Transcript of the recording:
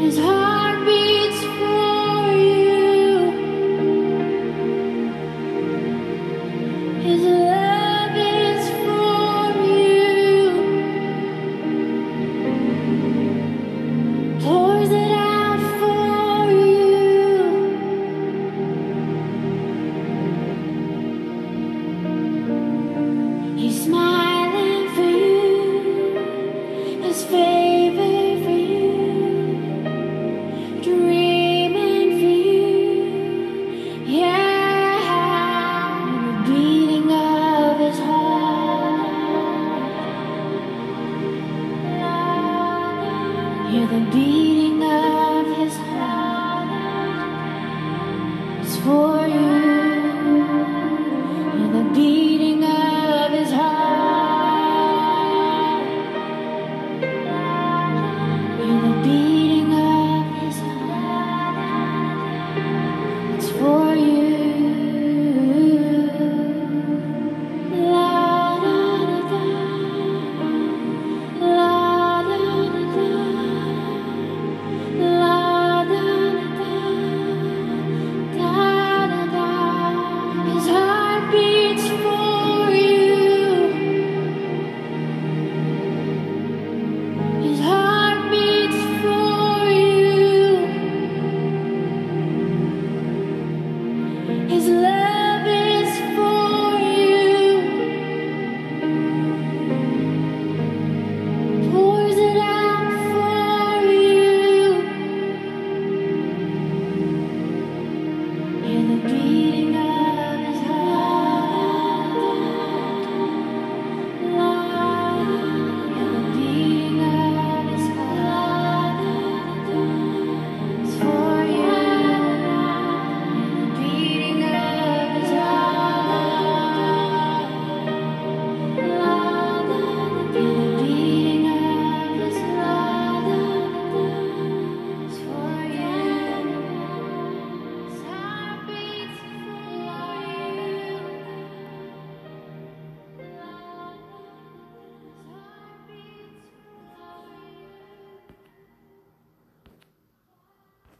It's hard. Hear the beating of his heart. It's for you.